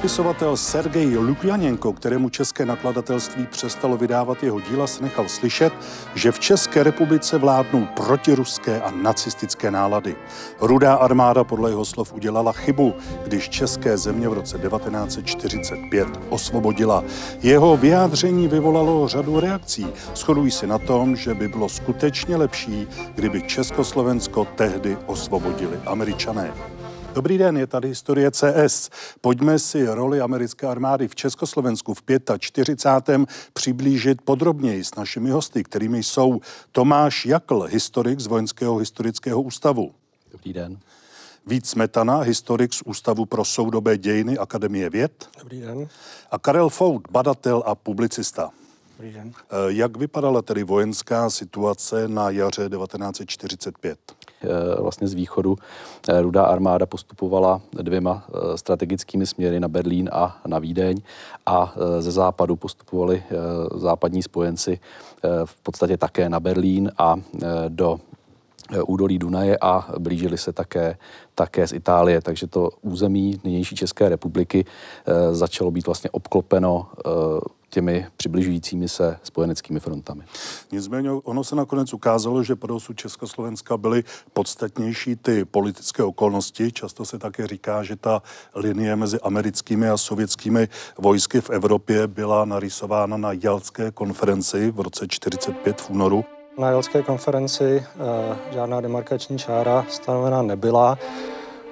Spisovatel Sergej Lukjanenko, kterému české nakladatelství přestalo vydávat jeho díla, se nechal slyšet, že v České republice vládnou protiruské a nacistické nálady. Rudá armáda podle jeho slov udělala chybu, když české země v roce 1945 osvobodila. Jeho vyjádření vyvolalo řadu reakcí. Shodují si na tom, že by bylo skutečně lepší, kdyby Československo tehdy osvobodili američané. Dobrý den, je tady historie CS. Pojďme si roli americké armády v Československu v 45. přiblížit podrobněji s našimi hosty, kterými jsou Tomáš Jakl, historik z Vojenského historického ústavu. Dobrý den. Vít Smetana, historik z Ústavu pro soudobé dějiny Akademie věd. Dobrý den. A Karel Fout, badatel a publicista. Dobrý den. Eh, jak vypadala tedy vojenská situace na jaře 1945? Eh, vlastně z východu eh, rudá armáda postupovala dvěma strategickými směry na Berlín a na Vídeň a ze západu postupovali západní spojenci v podstatě také na Berlín a do údolí Dunaje a blížili se také, také z Itálie, takže to území nynější České republiky začalo být vlastně obklopeno těmi přibližujícími se spojeneckými frontami. Nicméně ono se nakonec ukázalo, že pro dosud Československa byly podstatnější ty politické okolnosti. Často se také říká, že ta linie mezi americkými a sovětskými vojsky v Evropě byla narysována na Jalské konferenci v roce 45 v únoru. Na Jalské konferenci e, žádná demarkační čára stanovena nebyla.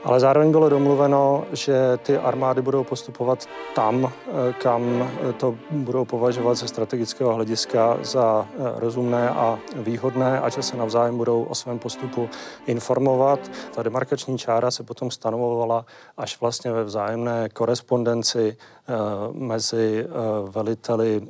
Ale zároveň bylo domluveno, že ty armády budou postupovat tam, eh, kam to budou považovat ze strategického hlediska za eh, rozumné a výhodné a že se navzájem budou o svém postupu informovat. Ta demarkační čára se potom stanovovala až vlastně ve vzájemné korespondenci eh, mezi veliteli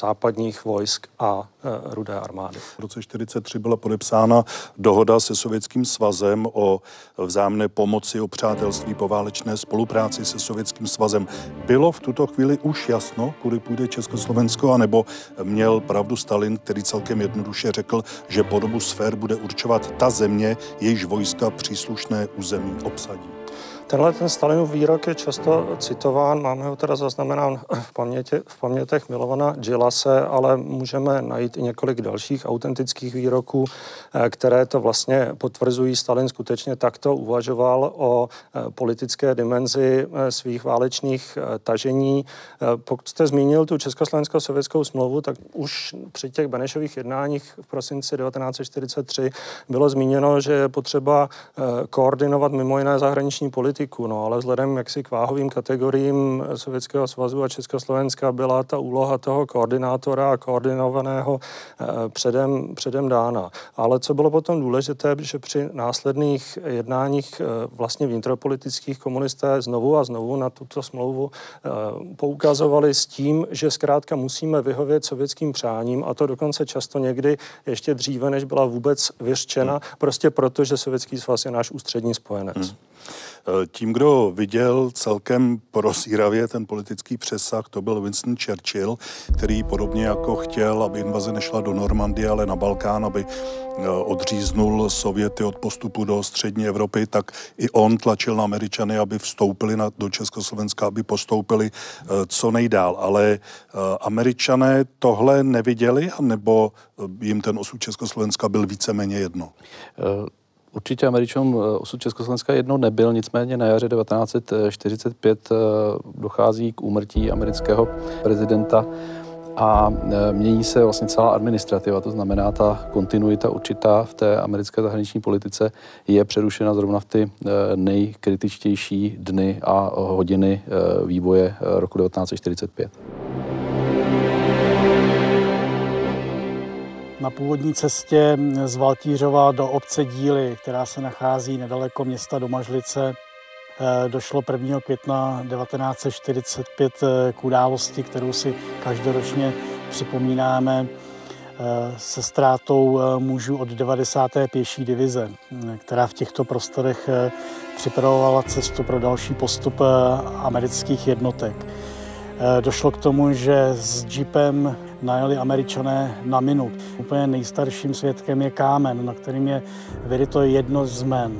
západních vojsk a rudé armády. V roce 1943 byla podepsána dohoda se Sovětským svazem o vzájemné pomoci pomoci, o přátelství, poválečné spolupráci se Sovětským svazem. Bylo v tuto chvíli už jasno, kudy půjde Československo, anebo měl pravdu Stalin, který celkem jednoduše řekl, že podobu sfér bude určovat ta země, jejíž vojska příslušné území obsadí. Tenhle ten Stalinův výrok je často citován, máme ho teda zaznamenán v, pamětě, v pamětech Milovana Gilase, ale můžeme najít i několik dalších autentických výroků, eh, které to vlastně potvrzují. Stalin skutečně takto uvažoval o eh, politické dimenzi eh, svých válečných tažení. Pokud jste zmínil tu československo-sovětskou smlouvu, tak už při těch Benešových jednáních v prosinci 1943 bylo zmíněno, že je potřeba koordinovat mimo jiné zahraniční politiku politiku, no ale vzhledem jaksi k váhovým kategoriím Sovětského svazu a Československa byla ta úloha toho koordinátora a koordinovaného eh, předem, předem dána. Ale co bylo potom důležité, že při následných jednáních eh, vlastně vnitropolitických komunisté znovu a znovu na tuto smlouvu eh, poukazovali s tím, že zkrátka musíme vyhovět sovětským přáním a to dokonce často někdy ještě dříve, než byla vůbec vyřčena, prostě proto, že Sovětský svaz je náš ústřední spojenec. Hmm. Eh, tím, kdo viděl celkem prozíravě ten politický přesah, to byl Winston Churchill, který podobně jako chtěl, aby invaze nešla do Normandie, ale na Balkán, aby eh, odříznul Sověty od postupu do střední Evropy, tak i on tlačil na Američany, aby vstoupili na, do Československa, aby postoupili eh, co nejdál. Ale Američané tohle neviděli, nebo jim ten osud Československa byl víceméně jedno? Určitě Američanům eh, osud Československa jedno nebyl, nicméně na jaře 1945 eh, dochází k úmrtí amerického prezidenta a eh, mění se vlastně celá administrativa, to znamená ta kontinuita určitá v té americké zahraniční politice je přerušena zrovna v ty nejkritičtější dny a hodiny vývoje roku 1945. na původní cestě z Valtířova do obce Díly, která se nachází nedaleko města Domažlice, eh, došlo 1. května 1945 eh, k události, kterou si každoročně připomínáme eh, se ztrátou mužů od 90. pěší divize, která v těchto prostorech připravovala cestu pro další postup amerických jednotek. Došlo k tomu, že s jeepem najeli američané na minut. Úplně nejstarším svědkem je kámen, na kterým je vyryto jedno z men.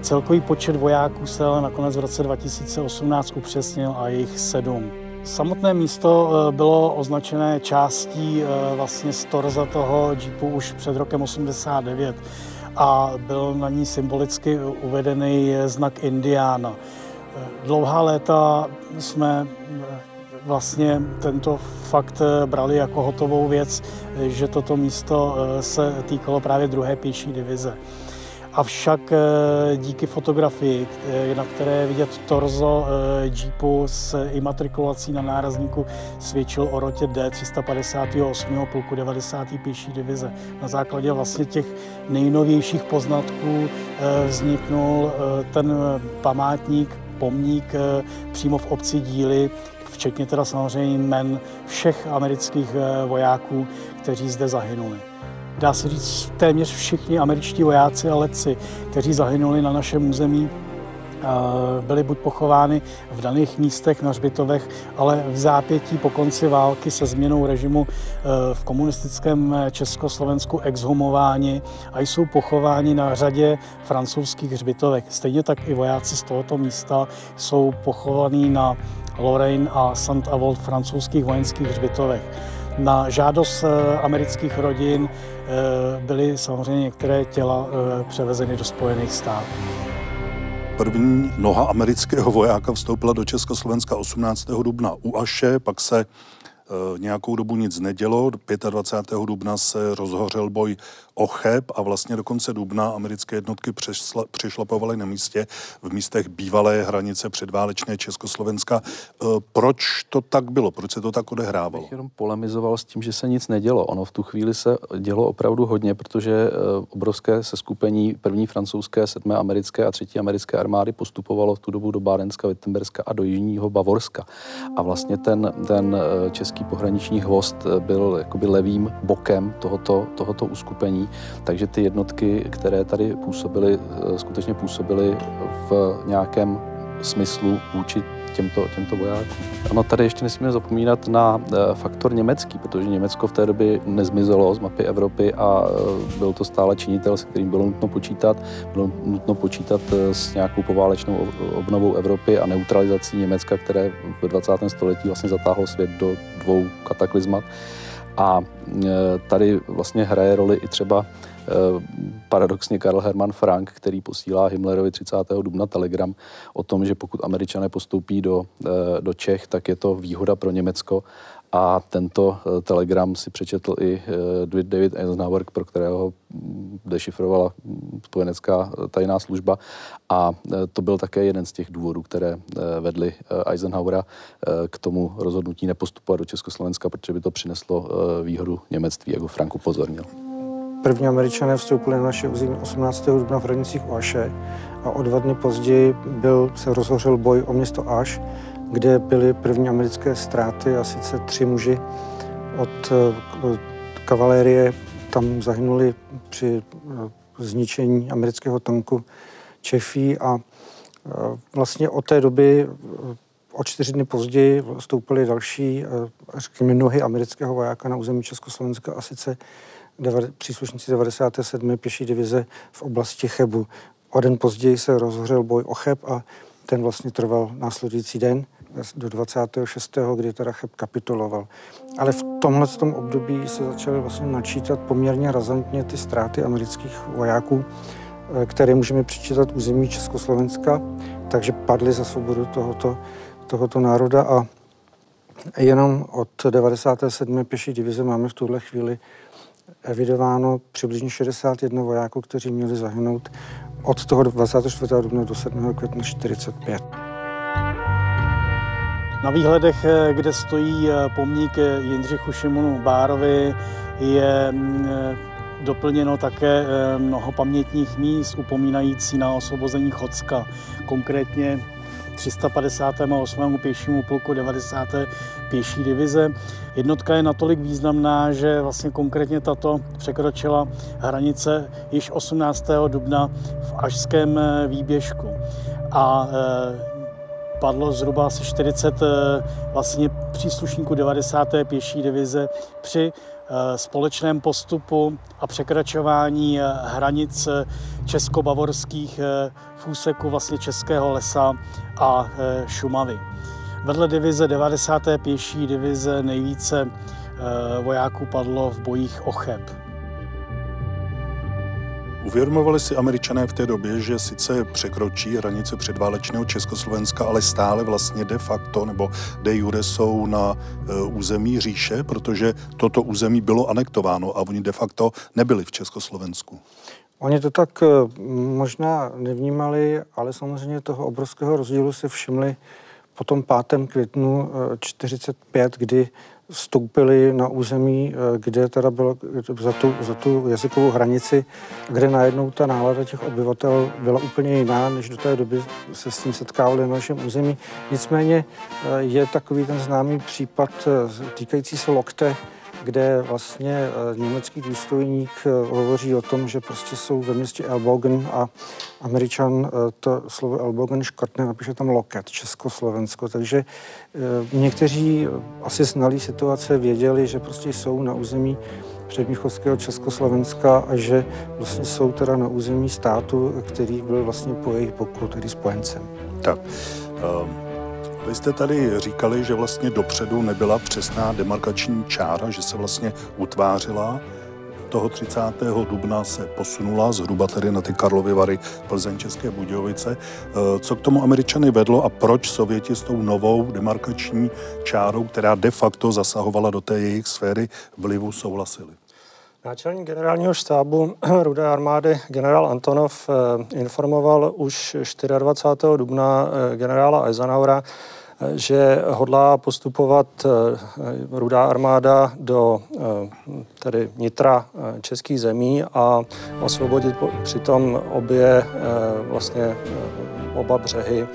Celkový počet vojáků se ale nakonec v roce 2018 upřesnil a jich sedm. Samotné místo eh, bylo označené částí eh, vlastně z torza toho jeepu už před rokem 89 a byl na ní symbolicky uvedený znak Indiána. Dlouhá léta jsme vlastně tento fakt brali jako hotovou věc, že toto místo se týkalo právě druhé pěší divize. Avšak eh, díky fotografii, na které je vidět torzo eh, Jeepu s imatrikulací na nárazníku, svědčil o rotě D358. pluku 90. pěší divize. Na základě vlastně těch nejnovějších poznatků eh, vzniknul ten památník, pomník přímo v obci Díly, včetně teda samozřejmě jmen všech amerických vojáků, kteří zde zahynuli dá se říct, téměř všichni američtí vojáci a letci, kteří zahynuli na našem území, byli buď pochovány v daných místech na hřbitovech, ale v zápětí po konci války se změnou režimu e, v komunistickém Československu exhumováni a jsou pochováni na řadě francouzských hřbitovek. Stejně tak i vojáci z tohoto místa jsou pochovaní na Lorraine a Saint-Avold francouzských vojenských hřbitovech. Na žádost eh, amerických rodin eh, byly samozřejmě některé těla eh, převezeny do Spojených států. První noha amerického vojáka vstoupila do Československa 18. dubna u Aše, pak se nějakou dobu nic nedělo. 25. dubna se rozhořel boj o Cheb a vlastně do konce dubna americké jednotky přešla, přešlapovaly na místě v místech bývalé hranice předválečné Československa. Eh, proč to tak bylo? Proč se to tak odehrávalo? Bych jenom polemizoval s tím, že se nic nedělo. Ono v tu chvíli se dělo opravdu hodně, protože eh, obrovské seskupení první francouzské, sedmé americké a třetí americké armády postupovalo v tu dobu do Bárenska, Wittenberska a do jižního Bavorska. A vlastně ten, ten český český pohraniční hvost eh, byl jakoby levým bokem tohoto, tohoto uskupení, takže ty jednotky, které tady působily, eh, skutečně působily v nějakém smyslu vůči těmto, těmto vojákům. Ano, tady ještě nesmíme zapomínat na e, faktor německý, protože Německo v té době nezmizelo z mapy Evropy a e, byl to stále činitel, se kterým bylo nutno počítat. Bylo nutno počítat e, s nějakou poválečnou obnovou Evropy a neutralizací Německa, které v 20. století vlastně zatáhlo svět do dvou kataklizmat. A tady vlastně hraje roli i třeba Eh, paradoxně Karl Hermann Frank, který posílá Himmlerovi 30. dubna telegram o tom, že pokud američané postoupí do, eh, do Čech, tak je to výhoda pro Německo a tento eh, telegram si přečetl i David Eisenhower, pro kterého mm, dešifrovala mm, spojenecká tajná služba. A to byl také jeden z těch důvodů, které vedly Eisenhowera k tomu rozhodnutí nepostupovat do Československa, protože by to přineslo výhodu Němectví, jak ho Frank upozornil. První američané vstoupili na naše území 18. dubna v hranicích Aše a o dva dny později byl, se rozhořel boj o město Aš, kde byly první americké ztráty a sice tři muži od eh, kavalérie tam zahynuli při eh, zničení amerického tanku Čefí a eh, vlastně od té doby o čtyři dny později vstoupily další, řekněme, nohy amerického vojáka na území Československa a sice příslušníci 97. pěší divize v oblasti Chebu. O den později se rozhořel boj o Cheb a ten vlastně trval následující den do 26., kdy teda Cheb kapituloval. Ale v tomhle tom období se začaly vlastně načítat poměrně razantně ty ztráty amerických vojáků, eh, které můžeme přičítat území Československa, takže padly za svobodu tohoto, tohoto národa a jenom od 97. pěší divize máme v tuhle chvíli evidováno přibližně 61 vojáků, kteří měli zahynout od toho 24. dubna do 7. května 45. Na výhledech, eh, kde stojí eh, pomník eh, Jindřichu Šimonu Bárovi, je mm, doplněno také mnoho pamětních míst upomínající na osvobození Chocka. Konkrétně 358. pěšímu pluku 90. pěší divize. Jednotka je natolik významná, že vlastně konkrétně tato překročila hranice již 18. dubna v Ažském eh, výběžku. A eh, padlo zhruba asi 40 eh, vlastně příslušníků 90. pěší divize při společném postupu a překračování hranic česko-bavorských v úseku vlastně Českého lesa a Šumavy. Vedle divize 90. pěší divize nejvíce vojáků padlo v bojích o Cheb. Uvědomovali si američané v té době, že sice překročí hranice předválečného Československa, ale stále vlastně de facto nebo de jure jsou na e, území říše, protože toto území bylo anektováno a oni de facto nebyli v Československu. Oni to tak e, možná nevnímali, ale samozřejmě toho obrovského rozdílu se všimli po tom 5. květnu 45, e, kdy vstoupili na území, eh, kde teda bylo za tu, za tu jazykovou hranici, kde najednou ta nálada těch obyvatel byla úplně jiná, než do té doby se s tím setkávali na našem území. Nicméně eh, je takový ten známý případ eh, týkající se Lokte, kde vlastně eh, německý důstojník eh, hovoří o tom, že prostě jsou ve městě Elbogen a američan eh, to slovo Elbogen škrtne, napíše tam loket, Československo. Takže někteří asi znalí situace, věděli, že prostě jsou na území předmíchovského Československa a že vlastně jsou teda na území státu, který byl vlastně po jejich boku, tedy spojencem. Tak, um... Vy jste tady říkali, že vlastně dopředu nebyla přesná demarkační čára, že se vlastně utvářela. Toho 30. dubna se posunula zhruba tedy na ty Karlovy Vary, Plzeň, České Budějovice. Eh, co k tomu Američany vedlo a proč Sověti s tou novou demarkační čárou, která de facto zasahovala do té jejich sféry vlivu, souhlasili? Náčelník generálního štábu Rudé armády generál Antonov eh, informoval už 24. dubna eh, generála Eisenhowera, že hodlá postupovat eh, rudá armáda do eh, tedy nitra eh, českých zemí a osvobodit přitom obě vlastně oba břehy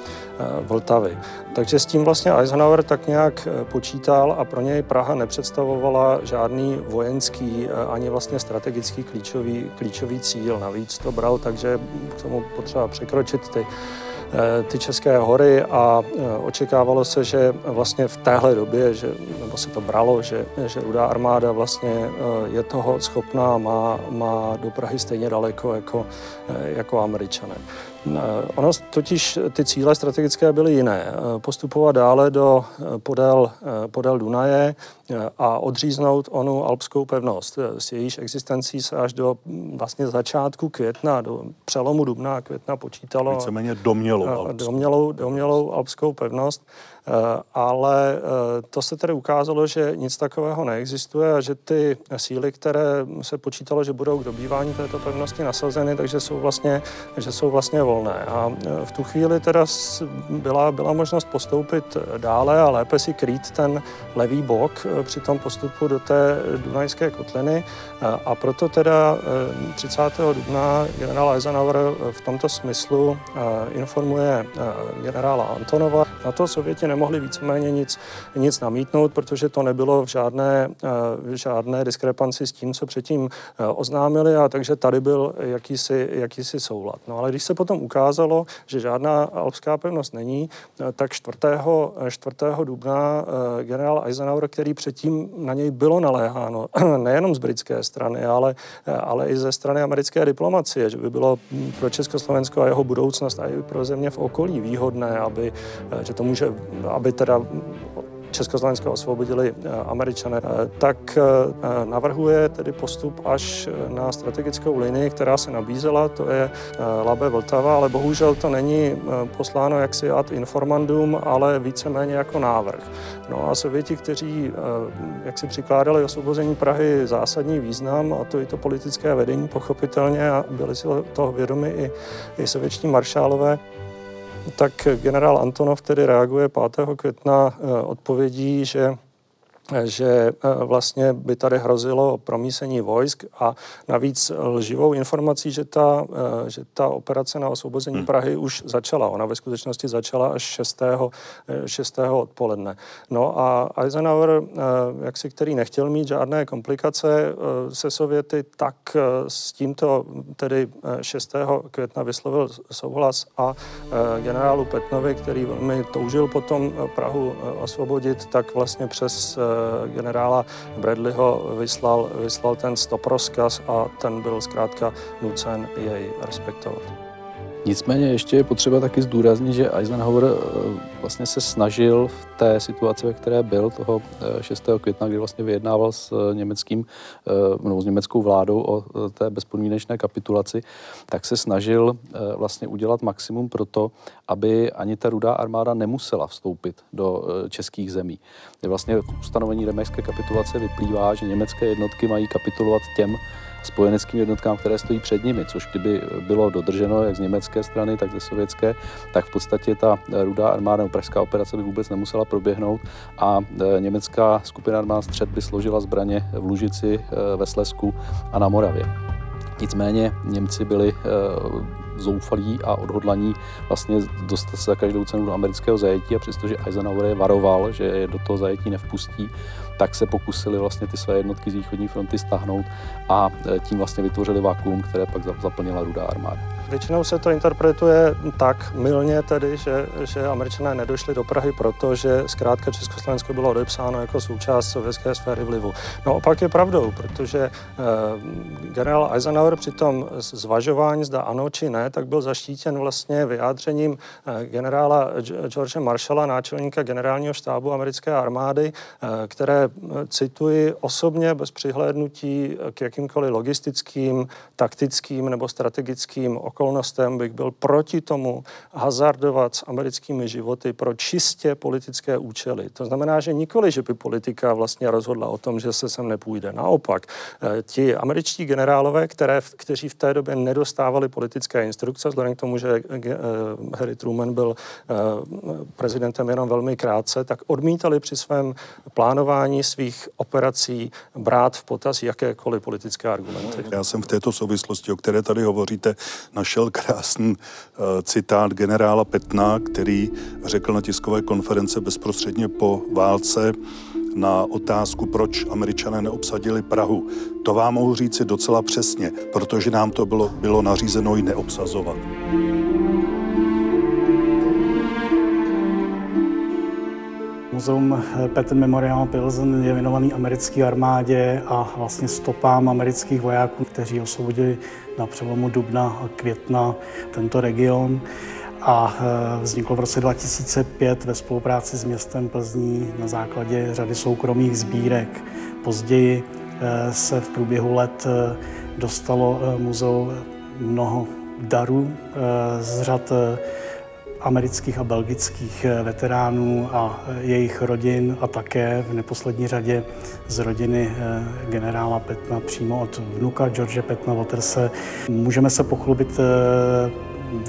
Vltavy. Takže s tím vlastně Eisenhower tak nějak počítal a pro něj Praha nepředstavovala žádný vojenský ani vlastně strategický klíčový, klíčový cíl. Navíc to bral, takže k tomu potřeba překročit ty Eh, ty České hory a eh, očekávalo se, že vlastně v téhle době, že, nebo se to bralo, že, že rudá armáda vlastně eh, je toho schopná, má, má do Prahy stejně daleko jako, jako američané. Ono totiž ty cíle strategické byly jiné. Postupovat dále do podél, podél Dunaje a odříznout onu alpskou pevnost. S jejíž existencí se až do vlastně začátku května, do přelomu dubna a května počítalo. Víceméně domělou alpskou. Domělou, domělou alpskou pevnost. Eh, ale eh, to se tedy ukázalo, že nic takového neexistuje a že ty síly, které se počítalo, že budou k dobývání této pevnosti nasazeny, takže jsou vlastně, že jsou vlastně volné. A eh, v tu chvíli teda byla, byla možnost postoupit dále a lépe si krýt ten levý bok při tom postupu do té Dunajské kotliny a proto teda 30. dubna generál Eisenhower v tomto smyslu informuje generála Antonova. Na to Sověti nemohli víceméně nic, nic namítnout, protože to nebylo v žádné, eh, v žádné diskrepanci s tím, co předtím eh, oznámili a takže tady byl jakýsi, jakýsi soulad. No ale když se potom ukázalo, že žádná alpská pevnost není, eh, tak 4. 4. dubna generál Eisenhower, který předtím na něj bylo naléháno, nejenom z britské strany, ale, ale i ze strany americké diplomacie, že by bylo pro Československo a jeho budoucnost a i pro země v okolí výhodné, aby, že to může aby teda Československo osvobodili eh, američané, eh, tak eh, navrhuje tedy postup až na strategickou linii, která se nabízela, to je Labe Vltava, ale bohužel to není posláno jaksi ad informandum, ale víceméně jako návrh. No a Sověti, kteří jak si přikládali osvobození Prahy zásadní význam, a to i to politické vedení pochopitelně, a byli si toho vědomi i, i sovětští maršálové, tak generál Antonov tedy reaguje 5. května eh, odpovědí, že že eh, vlastně by tady hrozilo promísení vojsk a navíc lživou informací, že ta, eh, že ta operace na osvobození hmm. Prahy už začala. Ona ve skutečnosti začala až 6. 6. Eh, odpoledne. No a Eisenhower, jak si který nechtěl mít žádné komplikace se Sověty, tak s tímto tedy 6. května vyslovil souhlas a generálu Petnovi, který velmi toužil potom Prahu osvobodit, tak vlastně přes generála Bradleyho vyslal, vyslal ten stop rozkaz a ten byl zkrátka nucen jej respektovat. Nicméně ještě je potřeba taky zdůraznit, že Eisenhower eh, vlastně se snažil v té situaci, ve které byl toho 6. Eh, května, kdy vlastně vyjednával s eh, německým, no, s německou vládou o té bezpodmínečné kapitulaci, tak se snažil vlastně udělat maximum pro to, aby ani ta rudá armáda nemusela vstoupit do českých zemí. Vlastně ustanovení remejské kapitulace vyplývá, že německé jednotky mají kapitulovat těm spojeneckým jednotkám, které stojí před nimi, což kdyby bylo dodrženo jak z německé strany, tak ze sovětské, tak v podstatě ta rudá armáda, pražská operace by vůbec nemusela proběhnout a e, německá skupina armád střed by složila zbraně v Lužici, e, ve Slesku a na Moravě. Nicméně Němci byli e, zoufalí a odhodlaní vlastně dostat se za každou cenu do amerického zajetí a přestože Eisenhower je varoval, že je do toho zajetí nevpustí, tak se pokusili vlastně ty své jednotky z východní fronty stáhnout a e, tím vlastně vytvořili vakuum, které pak zaplnila rudá armáda. Většinou se to interpretuje tak milně tedy, že, že američané nedošli do Prahy, protože zkrátka Československo bylo odepsáno jako součást sovětské sféry vlivu. No opak je pravdou, protože eh, generál Eisenhower při tom zvažování, zda ano či ne, tak byl zaštítěn vlastně vyjádřením eh, generála George Marshalla, náčelníka generálního štábu americké armády, eh, které, eh, cituji, osobně bez přihlédnutí k jakýmkoliv logistickým, taktickým nebo strategickým okolnostem bych byl proti tomu hazardovat s americkými životy pro čistě politické účely. To znamená, že nikoli, že by politika vlastně rozhodla o tom, že se sem nepůjde. Naopak, eh, ti američtí generálové, které, kteří v té době nedostávali politické instrukce, vzhledem k tomu, že eh, Harry Truman byl eh, prezidentem jenom velmi krátce, tak odmítali při svém plánování svých operací brát v potaz jakékoliv politické argumenty. Já jsem v této souvislosti, o které tady hovoříte, našel krásný uh, citát generála Petna, který řekl na tiskové konference bezprostředně po válce na otázku, proč američané neobsadili Prahu. To vám mohu říci docela přesně, protože nám to bylo, bylo nařízeno ji neobsazovat. Muzeum eh, Patton Memorial Pilsen je věnovaný americké armádě a vlastně stopám amerických vojáků, kteří osvobodili na přelomu dubna a května tento region a eh, vzniklo v roce 2005 ve spolupráci s městem Plzní na základě řady soukromých sbírek. Později eh, se v průběhu let dostalo muzeu mnoho darů z řad amerických a belgických eh, veteránů a eh, jejich rodin a také v neposlední řadě z rodiny eh, generála Petna přímo od vnuka George Petna Waterse. Můžeme se pochlubit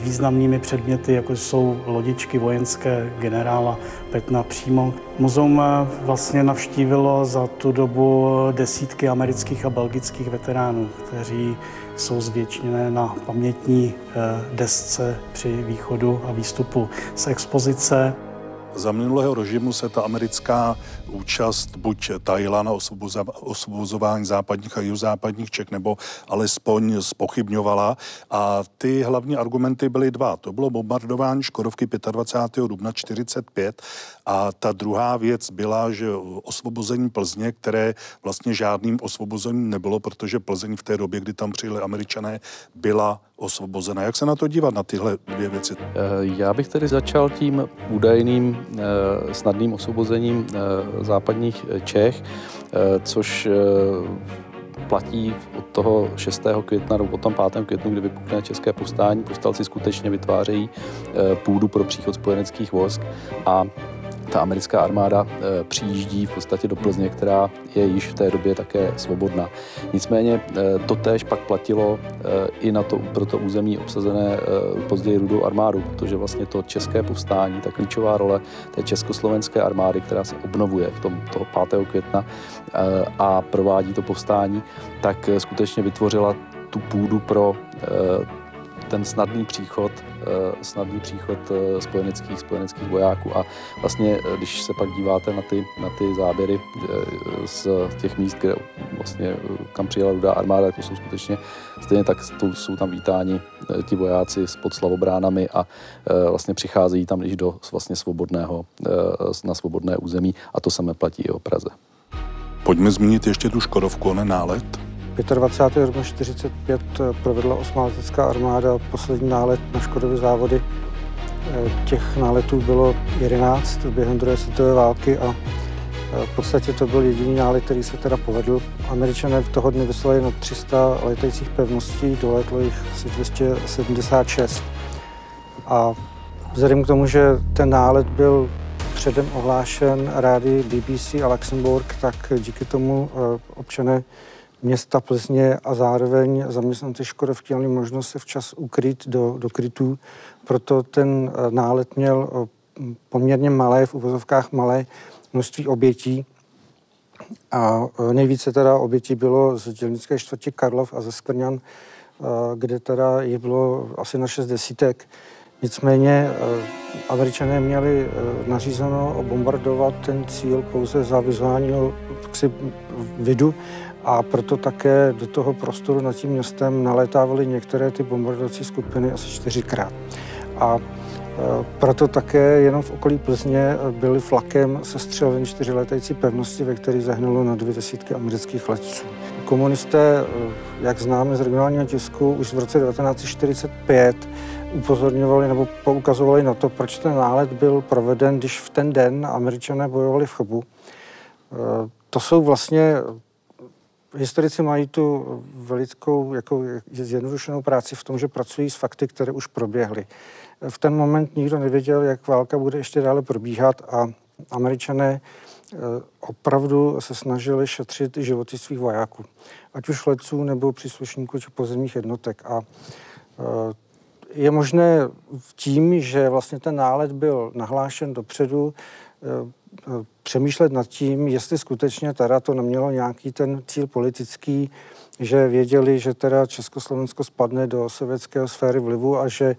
významnými předměty, jako jsou lodičky vojenské generála Petna přímo. Muzeum vlastně navštívilo za tu dobu desítky amerických a belgických veteránů, kteří jsou zvětšené na pamětní eh, desce při východu a výstupu z expozice. Za minulého režimu se ta americká účast buď tajila na osvobozování západních a jihozápadních Čech, nebo alespoň spochybňovala. A ty hlavní argumenty byly dva. To bylo bombardování Škodovky 25. dubna 45 a ta druhá věc byla, že osvobození Plzně, které vlastně žádným osvobozením nebylo, protože Plzeň v té době, kdy tam přijeli američané, byla osvobozena. Jak se na to dívat, na tyhle dvě věci? Eh, já bych tedy začal tím údajným eh, snadným osvobozením eh, západních Čech, což platí od toho 6. května nebo potom 5. květnu, kdy vypukne české povstání. Povstalci skutečně vytvářejí půdu pro příchod spojeneckých vojsk a ta americká armáda eh, přijíždí v podstatě do Plzně, která je již v té době také svobodná. Nicméně eh, to též pak platilo eh, i na to, pro to území obsazené později rudou armádu, protože vlastně to české povstání, ta klíčová role té československé armády, která se obnovuje v tom toho 5. května a provádí to povstání, tak skutečně vytvořila tu půdu pro ten snadný příchod, eh, snadný příchod eh, spojeneckých, spojeneckých vojáků. A vlastně, eh, když se pak díváte na ty, na ty záběry z těch míst, kde vlastně, kam přijela rudá armáda, to jsou skutečně stejně tak jsou tam vítáni ti vojáci s pod slavobránami a vlastně přicházejí tam již do vlastně svobodného, na svobodné území a to samé platí i o Praze. Pojďme zmínit ještě tu Škodovku, onen nálet. 25. dubna 45 provedla osmá letecká armáda poslední nálet na Škodovy závody. Těch náletů bylo 11 během druhé světové války a v podstatě to byl jediný nálet, který se teda povedl. Američané v toho dny vyslali na 300 letajících pevností, doletlo jich asi 276. A vzhledem k tomu, že ten nálet byl předem ohlášen rádi BBC a Luxemburg, tak díky tomu eh, občané města Plzně a zároveň zaměstnanci Škodovky měli možnost se včas ukryt do, do krytů. Proto ten eh, nálet měl eh, poměrně malé, v uvozovkách malé množství obětí. A nejvíce teda obětí bylo z dělnické čtvrti Karlov a ze Skvrňan, kde teda jich bylo asi na šest desítek. Nicméně eh, američané měli eh, nařízeno bombardovat ten cíl pouze za vizuálního vidu a proto také do toho prostoru nad tím městem nalétávaly některé ty bombardovací skupiny asi čtyřikrát. A eh, proto také jenom v okolí Plzně byly flakem sestřeleny čtyři letající pevnosti, ve kterých zahynulo na dvě desítky amerických letců. Komunisté, jak známe z regionálního tisku, už v roce 1945 upozorňovali nebo poukazovali na to, proč ten nálet byl proveden, když v ten den američané bojovali v Chobu. E, to jsou vlastně, historici mají tu velickou jako zjednodušenou práci v tom, že pracují s fakty, které už proběhly. V ten moment nikdo nevěděl, jak válka bude ještě dále probíhat a američané e, opravdu se snažili šetřit životy svých vojáků, ať už letců nebo příslušníků či pozemních jednotek. A e, je možné tím, že vlastně ten nálet byl nahlášen dopředu, eh, eh, přemýšlet nad tím, jestli skutečně teda to nemělo nějaký ten cíl politický, že věděli, že teda Československo spadne do sovětského sféry vlivu a že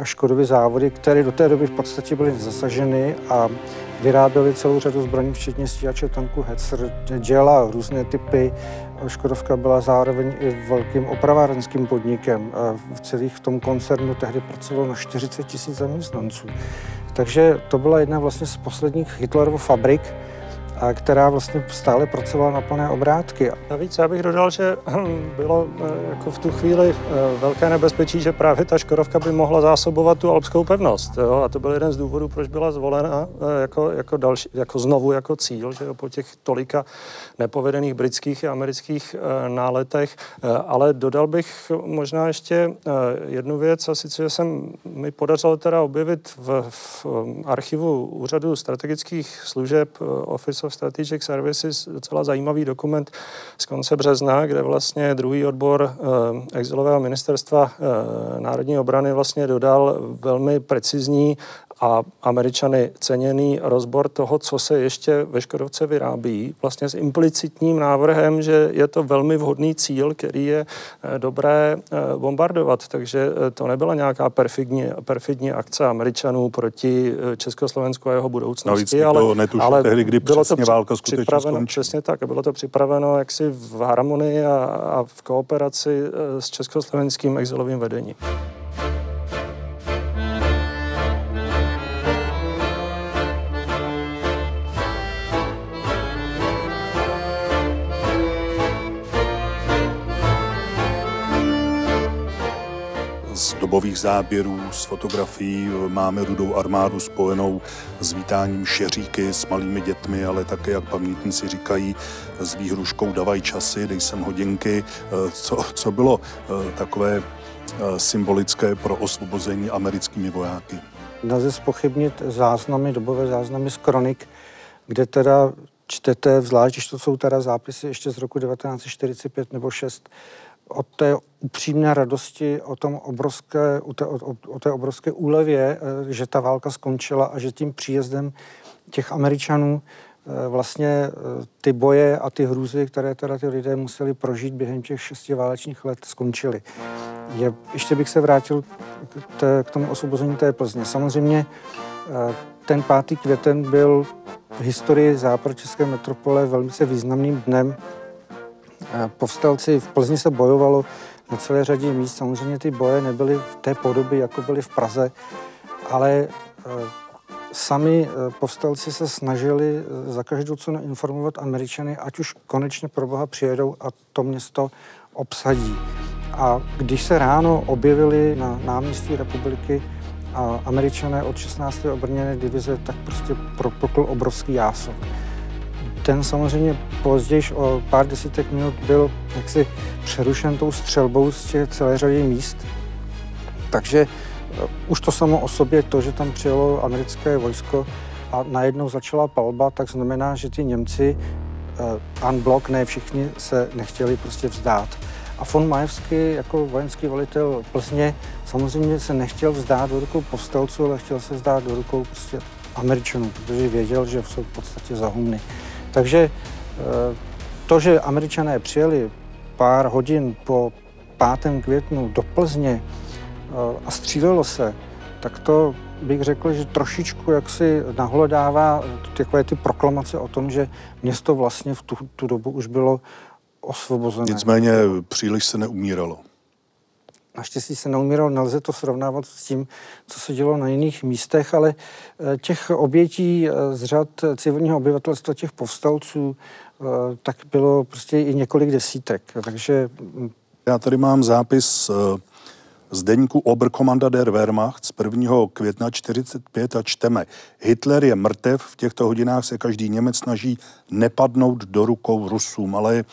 a závody, které do té doby v podstatě byly zasaženy a vyráběly celou řadu zbraní, včetně stíhače tanku Hetzer, dělala různé typy. Škodovka byla zároveň i velkým opravárenským podnikem. V celých v tom koncernu tehdy pracovalo na 40 tisíc zaměstnanců. Takže to byla jedna vlastně z posledních Hitlerovo fabrik, která vlastně stále pracovala na plné obrátky. Navíc já bych dodal, že bylo eh, jako v tu chvíli eh, velké nebezpečí, že právě ta Škodovka by mohla zásobovat tu alpskou pevnost. Jo? A to byl jeden z důvodů, proč byla zvolena eh, jako, jako, další, jako znovu jako cíl, že jo? po těch tolika nepovedených britských a amerických náletech. Ale dodal bych možná ještě jednu věc, a sice, že jsem mi podařilo teda objevit v, v archivu Úřadu strategických služeb Office of Strategic Services docela zajímavý dokument z konce března, kde vlastně druhý odbor eh, exilového ministerstva eh, národní obrany vlastně dodal velmi precizní a američany ceněný rozbor toho, co se ještě ve Škodovce vyrábí, vlastně s implicitním návrhem, že je to velmi vhodný cíl, který je eh, dobré eh, bombardovat. Takže eh, to nebyla nějaká perfidní, perfidní akce američanů proti Československu a jeho budoucnosti. Navíc ale, ale tehdy, kdy bylo to válka skutečně skončila. Přesně tak. Bylo to připraveno jaksi v harmonii a, a v kooperaci s československým exilovým vedením. Dobových záběrů, z fotografií máme rudou armádu spojenou s vítáním šeříky s malými dětmi, ale také, jak pamětníci říkají, s výhruškou davaj časy, dej sem hodinky, eh, co, co bylo eh, takové eh, symbolické pro osvobození americkými vojáky. Nelze spochybnit záznamy, dobové záznamy z kronik, kde teda čtete, zvlášť když to jsou teda zápisy ještě z roku 1945 nebo 6, o té upřímné radosti, o, tom obrovské, o, té, o, o té obrovské úlevě, eh, že ta válka skončila a že tím příjezdem těch Američanů eh, vlastně eh, ty boje a ty hrůzy, které teda ty lidé museli prožít během těch šesti válečných let, skončily. Je, ještě bych se vrátil k, té, k tomu osvobození té Plzně. Samozřejmě ten 5. květen byl v historii západočeské metropole velmi významným dnem, Povstalci v Plzni se bojovalo na celé řadě míst. Samozřejmě ty boje nebyly v té podobě, jako byly v Praze, ale eh, sami povstalci se snažili za každou cenu informovat Američany, ať už konečně pro boha přijedou a to město obsadí. A když se ráno objevili na náměstí republiky a američané od 16. obrněné divize, tak prostě propukl obrovský jások. Ten samozřejmě později o pár desítek minut byl jaksi přerušen tou střelbou z těch celé řady míst. Takže eh, už to samo o sobě, to, že tam přijelo americké vojsko a najednou začala palba, tak znamená, že ty Němci uh, unblock, ne všichni, se nechtěli prostě vzdát. A von Majevský jako vojenský velitel Plzně samozřejmě se nechtěl vzdát do rukou povstalců, ale chtěl se vzdát do rukou prostě Američanů, protože věděl, že jsou v podstatě zahumny. Takže eh, to, že Američané přijeli pár hodin po 5. květnu do Plzně eh, a střílelo se, tak to bych řekl, že trošičku jaksi nahlodává takové ty proklamace o tom, že město vlastně v tu, tu dobu už bylo osvobozené. Nicméně příliš se neumíralo. Naštěstí se neumíralo, nelze to srovnávat s tím, co se dělo na jiných místech, ale eh, těch obětí eh, z řad civilního obyvatelstva, těch povstalců, eh, tak bylo prostě i několik desítek. Takže hm, já tady mám zápis z deníku Oberkommanda der Wehrmacht z 1. května 45 a čteme. Hitler je mrtev, v těchto hodinách se každý Němec snaží nepadnout do rukou Rusům, ale eh,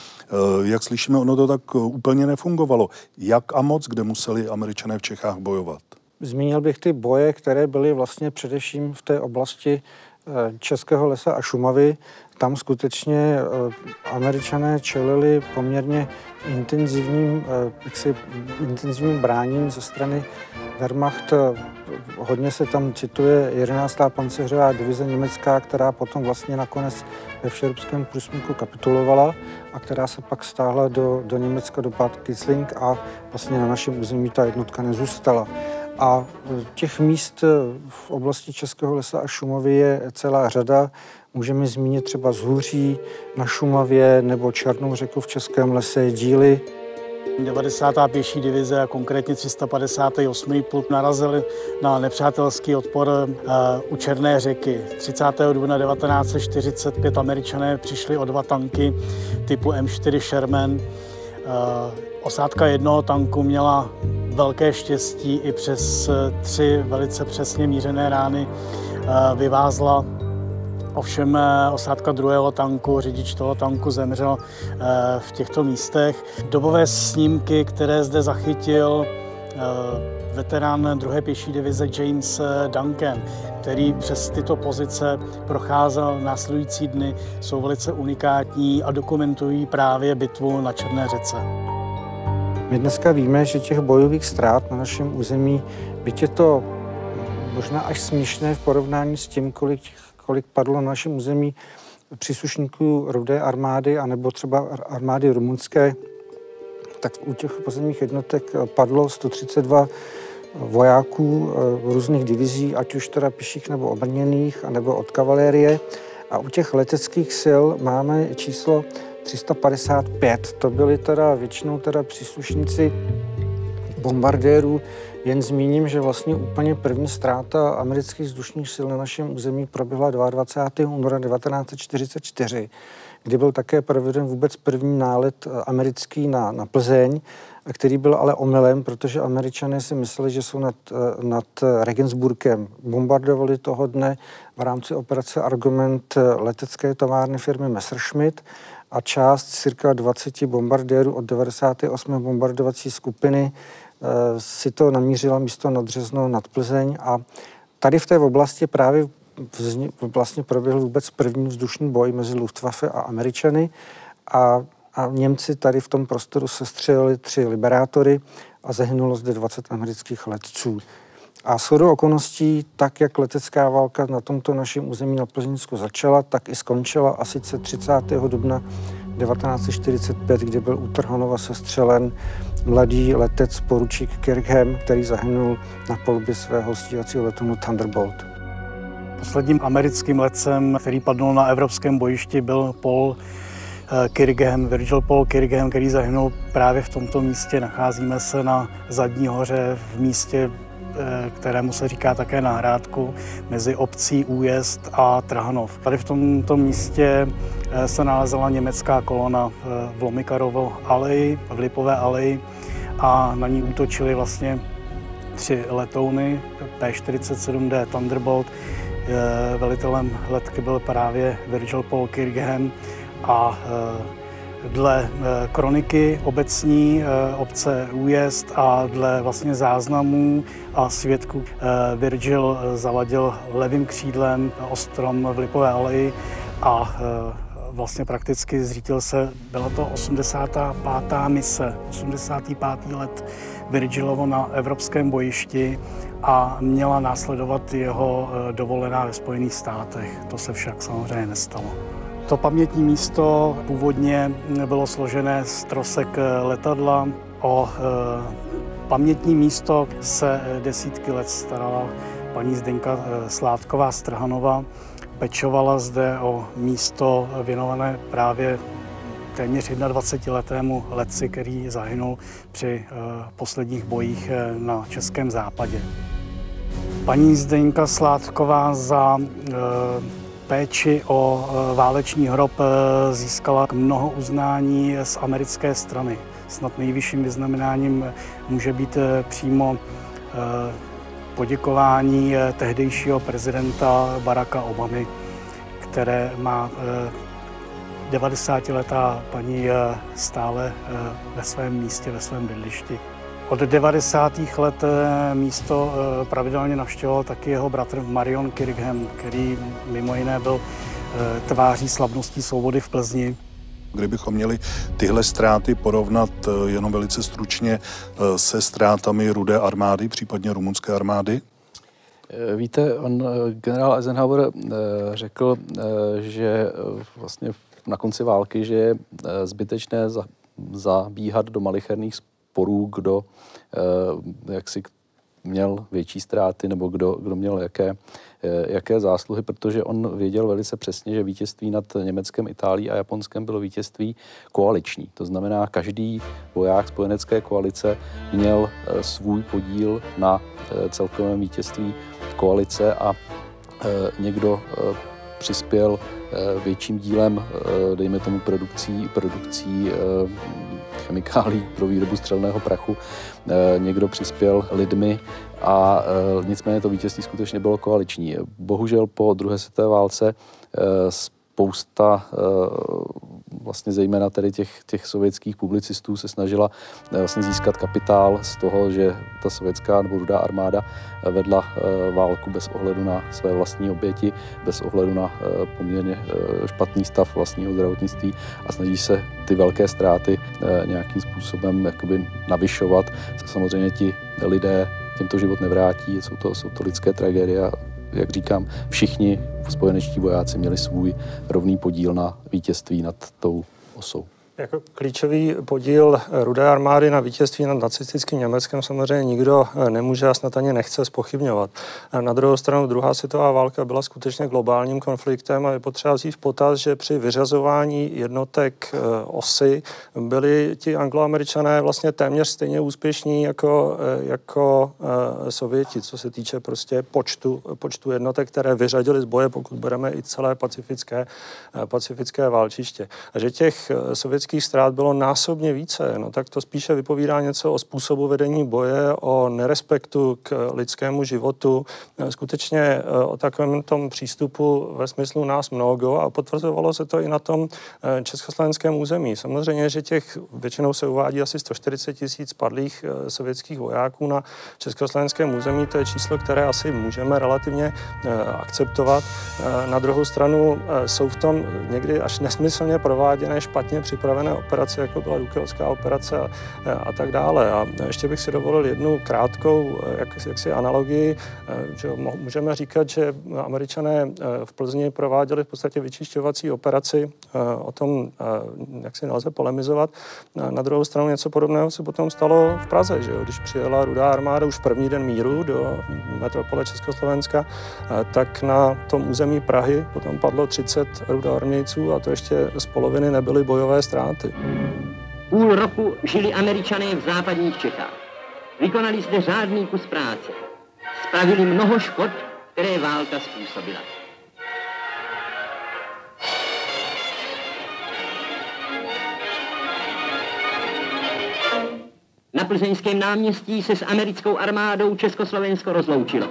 jak slyšíme, ono to tak eh, úplně nefungovalo. Jak a moc, kde museli američané v Čechách bojovat? Zmínil bych ty boje, které byly vlastně především v té oblasti eh, Českého lesa a Šumavy, tam skutečně eh, američané čelili poměrně intenzivním, eh, jaksi, intenzivním bráním ze strany Wehrmacht. Hodně se tam cituje 11. pancéřová divize německá, která potom vlastně nakonec ve všeobském průsmyku kapitulovala a která se pak stáhla do, do Německa, do Bad Kitzling a vlastně na našem území ta jednotka nezůstala. A těch míst v oblasti Českého lesa a Šumavy je celá řada. Můžeme zmínit třeba Zhůří na Šumavě nebo Černou řeku v Českém lese, díly 90. pěší divize a konkrétně 358. pluk narazili na nepřátelský odpor uh, u Černé řeky. 30. dubna 1945 američané přišli o dva tanky typu M4 Sherman. Uh, osádka jednoho tanku měla velké štěstí i přes tři velice přesně mířené rány uh, vyvázla Ovšem eh, osádka druhého tanku, řidič toho tanku zemřel eh, v těchto místech. Dobové snímky, které zde zachytil eh, veterán druhé pěší divize James Duncan, který přes tyto pozice procházel následující dny, jsou velice unikátní a dokumentují právě bitvu na Černé řece. My dneska víme, že těch bojových ztrát na našem území, byť je to možná až směšné v porovnání s tím, kolik kolik padlo na našem území příslušníků rudé armády, anebo třeba armády rumunské, tak u těch pozemních jednotek padlo 132 vojáků eh, různých divizí, ať už teda pěších nebo obrněných, anebo od kavalérie. A u těch leteckých sil máme číslo 355. To byly teda většinou teda příslušníci bombardérů jen zmíním, že vlastně úplně první ztráta amerických vzdušních sil na našem území proběhla 22. února 1944, kdy byl také proveden vůbec první nálet eh, americký na, na Plzeň, který byl ale omylem, protože američané si mysleli, že jsou nad, eh, nad Regensburgem. Bombardovali toho dne v rámci operace Argument eh, letecké továrny firmy Messerschmitt a část cirka 20 bombardérů od 98. bombardovací skupiny Eh, si to namířila místo nad Řezno, nad Plzeň a tady v té oblasti právě vlastně proběhl vůbec první vzdušný boj mezi Luftwaffe a Američany a, a Němci tady v tom prostoru sestřelili tři liberátory a zahynulo zde 20 amerických letců. A shodou okolností, tak jak letecká válka na tomto našem území na Plzeňsku začala, tak i skončila a sice 30. dubna 1945, kdy byl u Trhanova sestřelen mladý letec poručík Kirkham, který zahynul na polbě svého stíhacího letunu Thunderbolt. Posledním americkým letcem, který padl na evropském bojišti, byl Paul eh, Kirkham, Virgil Paul Kirkham, který zahynul právě v tomto místě. Nacházíme se na Zadní hoře v místě kterému se říká také nahrádku, mezi obcí Újezd a Trhanov. Tady v tomto místě se nalezala německá kolona v Lomikarovo aleji, v Lipové aleji a na ní útočili vlastně tři letouny P-47D Thunderbolt. Velitelem letky byl právě Virgil Paul Kirkham a dle eh, kroniky obecní eh, obce Újezd a dle vlastně záznamů a svědků eh, Virgil zavadil levým křídlem ostrom v Lipové aleji a vlastně prakticky zřítil se, byla to 85. mise, 85. let Virgilovo na evropském bojišti a měla následovat jeho dovolená ve Spojených státech. To se však samozřejmě nestalo. To pamětní místo původně bylo složené z trosek letadla. O e, pamětní místo se desítky let starala paní Zdenka Sládková Strhanova. Pečovala zde o místo věnované právě téměř 21-letému letci, který zahynul při e, posledních bojích na Českém západě. Paní Zdenka Sládková za péči o váleční hrob získala mnoho uznání z americké strany. Snad nejvyšším vyznamenáním může být přímo poděkování tehdejšího prezidenta Baracka Obamy, které má 90-letá paní stále ve svém místě, ve svém bydlišti. Od 90. let eh, místo eh, pravidelně navštěvoval taky jeho bratr Marion Kirkham, který mimo jiné byl eh, tváří slavností svobody v Plzni. Kdybychom měli tyhle ztráty porovnat jenom velice stručně se ztrátami rudé armády, případně rumunské armády? Víte, on, generál Eisenhower řekl, že vlastně na konci války, že je zbytečné zabíhat do malicherných sporů, kdo eh, jak si měl větší ztráty nebo kdo, kdo měl jaké, eh, jaké zásluhy, protože on věděl velice přesně, že vítězství nad Německem, Itálií a Japonskem bylo vítězství koaliční. To znamená, každý voják spojenecké koalice měl eh, svůj podíl na celkovém vítězství koalice a někdo přispěl větším dílem, dejme tomu, produkcí, produkcí chemikálí pro výrobu střelného prachu. Eh, někdo přispěl lidmi a eh, nicméně to vítězství skutečně bylo koaliční. Bohužel po druhé světové válce eh, spousta vlastně zejména tedy těch, těch sovětských publicistů se snažila eh, vlastně získat kapitál z toho, že ta sovětská nebo rudá armáda eh, vedla eh, válku bez ohledu na své vlastní oběti, bez ohledu na poměrně špatný stav vlastního zdravotnictví a snaží se ty velké ztráty nějakým způsobem jakoby navyšovat. Samozřejmě ti lidé těmto život nevrátí, jsou to, jsou to lidské tragédie jak říkám, všichni spojenečtí vojáci měli svůj rovný podíl na vítězství nad tou osou. Jako klíčový podíl Rudé armády na vítězství nad nacistickým Německem samozřejmě nikdo eh, nemůže a snad ani nechce spochybňovat. Na druhou stranu druhá světová válka byla skutečně globálním konfliktem a je potřeba vzít v potaz, že při vyřazování jednotek eh, osy byli ti angloameričané vlastně téměř stejně úspěšní jako, eh, jako Sověti, co se týče prostě počtu, počtu jednotek, které vyřadili z boje, pokud bereme i celé pacifické, pacifické válčiště. A že těch sovětských lidských ztrát bylo násobně více, no tak to spíše vypovídá něco o způsobu vedení boje, o nerespektu k lidskému životu, skutečně eh, o takovém tom přístupu ve smyslu nás mnoho a potvrzovalo se to i na tom eh, československém území. Samozřejmě, že těch většinou se uvádí asi 140 tisíc padlých sovětských vojáků na československém území, to je číslo, které asi můžeme relativně akceptovat. Na druhou stranu jsou v tom někdy až nesmyslně prováděné, špatně připravené připravené operace, jako byla Dukelská operace a, a tak dále. A ještě bych si dovolil jednu krátkou jak, jaksi analogii, že můžeme říkat, že američané eh, v Plzni prováděli v podstatě vyčišťovací operaci, eh, o tom eh, jak si nelze polemizovat. Na druhou stranu něco podobného se potom stalo v Praze, že jo? když přijela rudá armáda už první den míru do metropole Československa, tak na tom území Prahy potom padlo 30 rudoarmějců a to ještě z poloviny nebyly bojové ztráty státy. Půl roku žili američané v západních Čechách. Vykonali zde řádný kus práce. spravili mnoho škod, které válka způsobila. Na plzeňském náměstí se s americkou armádou Československo rozloučilo.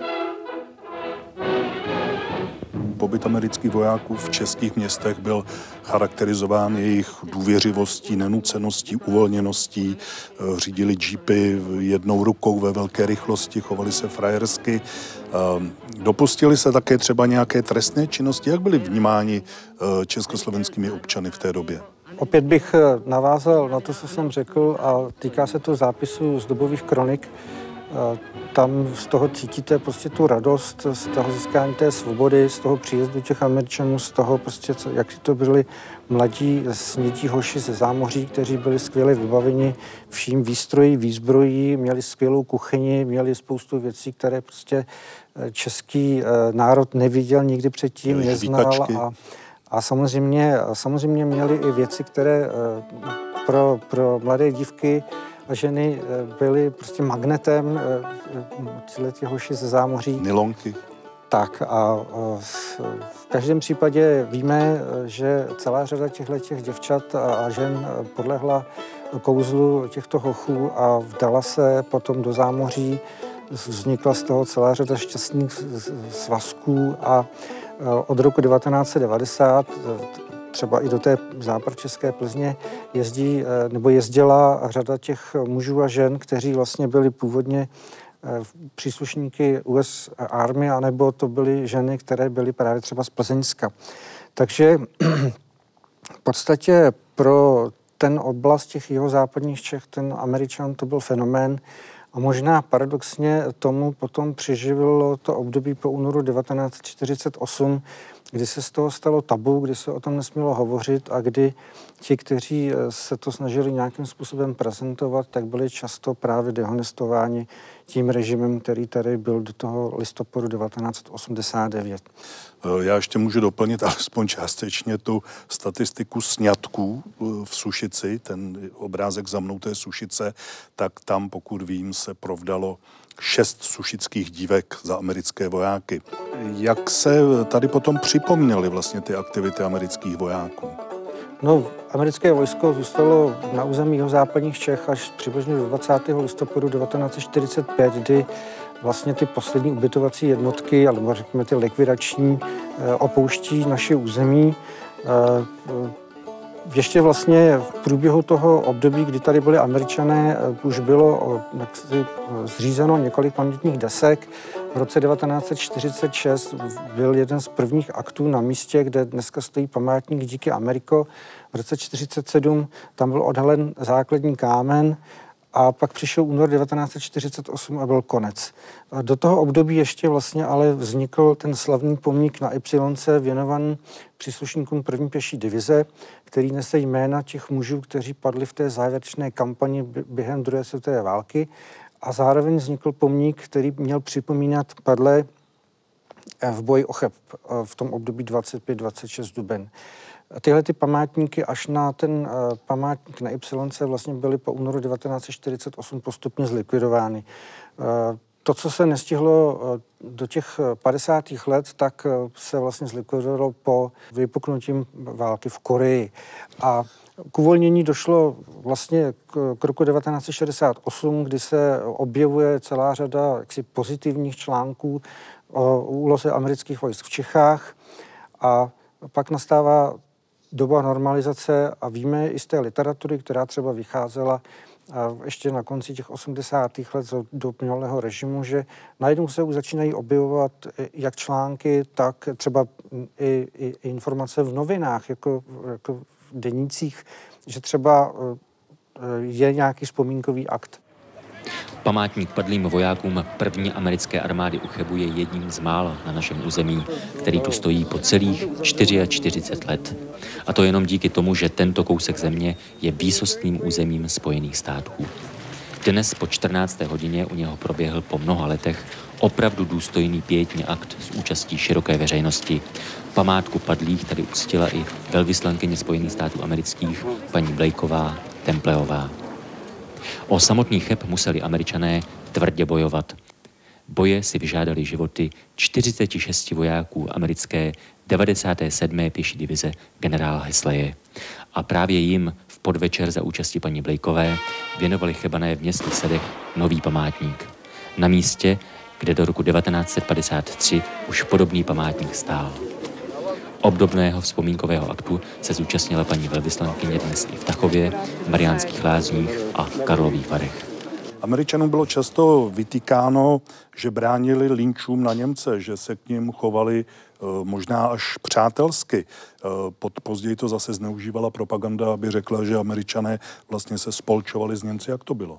Pobyt amerických vojáků v českých městech byl charakterizován jejich důvěřivostí, nenuceností, uvolněností. Eh, řídili jeepy jednou rukou ve velké rychlosti, chovali se frajersky. Eh, dopustili se také třeba nějaké trestné činnosti? Jak byli vnímáni eh, československými občany v té době? Opět bych navázal na to, co jsem řekl a týká se to zápisu z dobových kronik. Eh, tam z toho cítíte prostě tu radost, z toho získání té svobody, z toho příjezdu těch Američanů, z toho prostě, co, jak to byli mladí snědí hoši ze zámoří, kteří byli skvěle vybaveni vším výstrojí, výzbrojí, měli skvělou kuchyni, měli spoustu věcí, které prostě eh, český národ neviděl nikdy předtím, neznal a a samozřejmě, samozřejmě měli i věci, které eh, pro, pro mladé dívky a ženy eh, byly prostě magnetem, eh, tyhle ty hoši ze zámoří. Nilonky. Tak a v každém případě víme, že celá řada těchto těch děvčat a žen podlehla kouzlu těchto hochů a vdala se potom do zámoří. Vznikla z toho celá řada šťastných svazků a od roku 1990 třeba i do té západčeské Plzně jezdí, eh, nebo jezdila řada těch mužů a žen, kteří vlastně byli původně eh, příslušníky US Army, anebo to byly ženy, které byly právě třeba z Plzeňska. Takže v podstatě pro ten oblast těch jeho západních Čech, ten Američan, to byl fenomén, a možná paradoxně tomu potom přiživilo to období po únoru 1948, kdy se z toho stalo tabu, kdy se o tom nesmělo hovořit a kdy ti, kteří eh, se to snažili nějakým způsobem prezentovat, tak byli často právě dehonestováni tím režimem, který tady byl do toho listopadu 1989. Eh, já ještě můžu doplnit alespoň částečně tu statistiku sňatků eh, v Sušici, ten obrázek za mnou té Sušice, tak tam, pokud vím, se provdalo šest sušických dívek za americké vojáky. Jak se tady potom připomněly vlastně ty aktivity amerických vojáků? No, americké vojsko zůstalo na území jeho západních Čech až přibližně do 20. listopadu 1945, kdy vlastně ty poslední ubytovací jednotky, alebo řekněme ty likvidační, eh, opouští naše území. Eh, ještě vlastně v průběhu toho období, kdy tady byli američané, eh, už bylo jaksi, zřízeno několik pamětních desek. V roce 1946 byl jeden z prvních aktů na místě, kde dneska stojí památník díky Ameriko. V roce 1947 tam byl odhalen základní kámen a pak přišel únor 1948 a byl konec. Do toho období ještě vlastně ale vznikl ten slavný pomník na Y věnovan příslušníkům první pěší divize, který nese jména těch mužů, kteří padli v té závěrečné kampani během druhé světové války a zároveň vznikl pomník, který měl připomínat padlé v boji o Cheb v tom období 25-26 duben. Tyhle ty památníky až na ten uh, památník na Y vlastně byly po únoru 1948 postupně zlikvidovány. Uh, to, co se nestihlo uh, do těch 50. let, tak se vlastně zlikvidovalo po vypuknutím války v Koreji. A k uvolnění došlo vlastně k, k roku 1968, kdy se objevuje celá řada jaksi pozitivních článků o úloze amerických vojsk v Čechách a pak nastává doba normalizace a víme i z té literatury, která třeba vycházela ještě na konci těch 80. let do minulého režimu, že najednou se už začínají objevovat jak články, tak třeba i, i, i informace v novinách, jako, jako v denících, že třeba e, je nějaký vzpomínkový akt. Památník padlým vojákům první americké armády u Chebu je jedním z mála na našem území, který tu stojí po celých 44 let. A to jenom díky tomu, že tento kousek země je výsostným územím Spojených států. Dnes po 14. hodině u něho proběhl po mnoha letech opravdu důstojný pětní akt s účastí široké veřejnosti. Památku padlých tady uctila i velvyslankyně Spojených států amerických paní Blakeová Templeová. O samotný Cheb museli američané tvrdě bojovat. boje si vyžádali životy 46 vojáků americké 97. pěší divize generála Hesleje. A právě jim v podvečer za účasti paní Blejkové věnovali Chebané v městě Sedech nový památník. Na místě, kde do roku 1953 už podobný památník stál. Obdobného vzpomínkového aktu se zúčastnila paní velvyslankyně dnes i v Tachově, Mariánských lázních a Karlových Varech. Američanům bylo často vytýkáno, že bránili linčům na Němce, že se k ním chovali eh, možná až přátelsky. Eh, pod, později to zase zneužívala propaganda, aby řekla, že američané vlastně se spolčovali s Němci. Jak to bylo?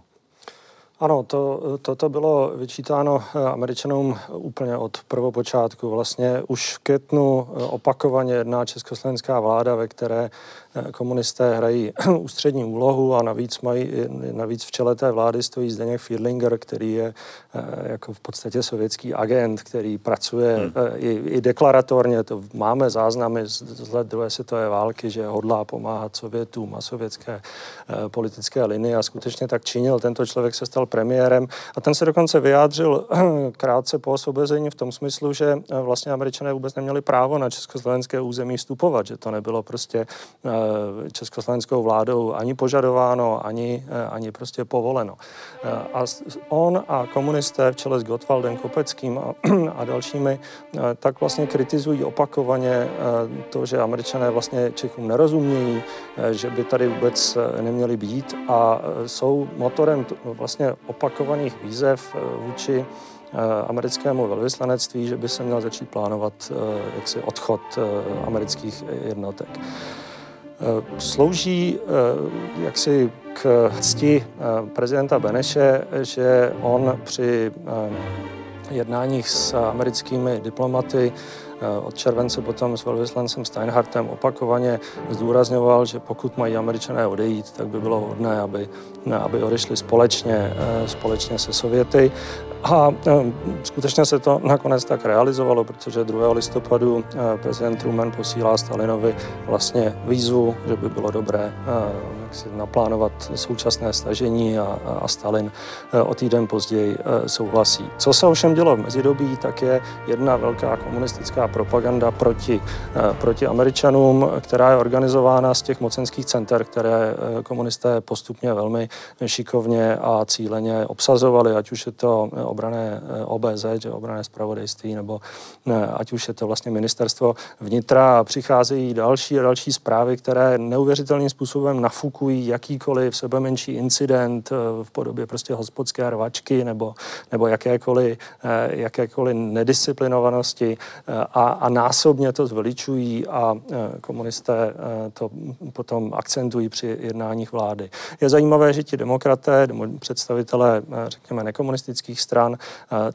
Ano, to, toto bylo vyčítáno eh, Američanům úplně od prvopočátku. Vlastně už v květnu opakovaně jedná československá vláda, ve které Eh, komunisté hrají ústřední úlohu a navíc mají, navíc v čele té vlády stojí Zdeněk Fiedlinger, který je eh, jako v podstatě sovětský agent, který pracuje hmm. Eh, i, i deklaratorně, to máme záznamy z, z let druhé světové války, že hodlá pomáhat Sovětům a sovětské politické linii a skutečně tak činil. Tento člověk se stal premiérem a ten se dokonce vyjádřil krátce po osvobození v tom smyslu, že vlastně američané vůbec neměli právo na československé území vstupovat, že to nebylo prostě Eh, československou vládou ani požadováno, ani, eh, ani prostě povoleno. Eh, a on a komunisté v čele s Gottwaldem Kopeckým a, a dalšími tak vlastně kritizují opakovaně to, že američané vlastně Čechům nerozumějí, že by tady vůbec neměli být a jsou motorem vlastně opakovaných výzev vůči americkému velvyslanectví, že by se měl začít plánovat jaksi odchod amerických jednotek. Eh, slouží eh, jaksi k cti eh, prezidenta Beneše, že on při jednáních s americkými diplomaty od července potom s velvyslancem Steinhardtem opakovaně zdůrazňoval, že pokud mají američané odejít, tak by bylo hodné, aby, aby odešli společně, společně se Sověty. A skutečně se to nakonec tak realizovalo, protože 2. listopadu prezident Truman posílá Stalinovi vlastně výzvu, že by bylo dobré jak si naplánovat současné stažení a, a Stalin o týden později souhlasí. Co se ovšem dělo v mezidobí, tak je jedna velká komunistická propaganda proti, proti Američanům, která je organizována z těch mocenských center, které komunisté postupně velmi šikovně a cíleně obsazovali, ať už je to obrané eh, OBZ, že obrané zpravodajství, nebo ne, ať už je to vlastně ministerstvo vnitra přicházejí další a další zprávy, které neuvěřitelným způsobem nafukují jakýkoliv sebe menší incident eh, v podobě prostě hospodské rvačky nebo, nebo jakékoliv, eh, jakékoliv nedisciplinovanosti a, a násobně to zveličují a komunisté to potom akcentují při jednáních vlády. Je zajímavé, že ti demokraté, představitelé, řekněme, nekomunistických stran,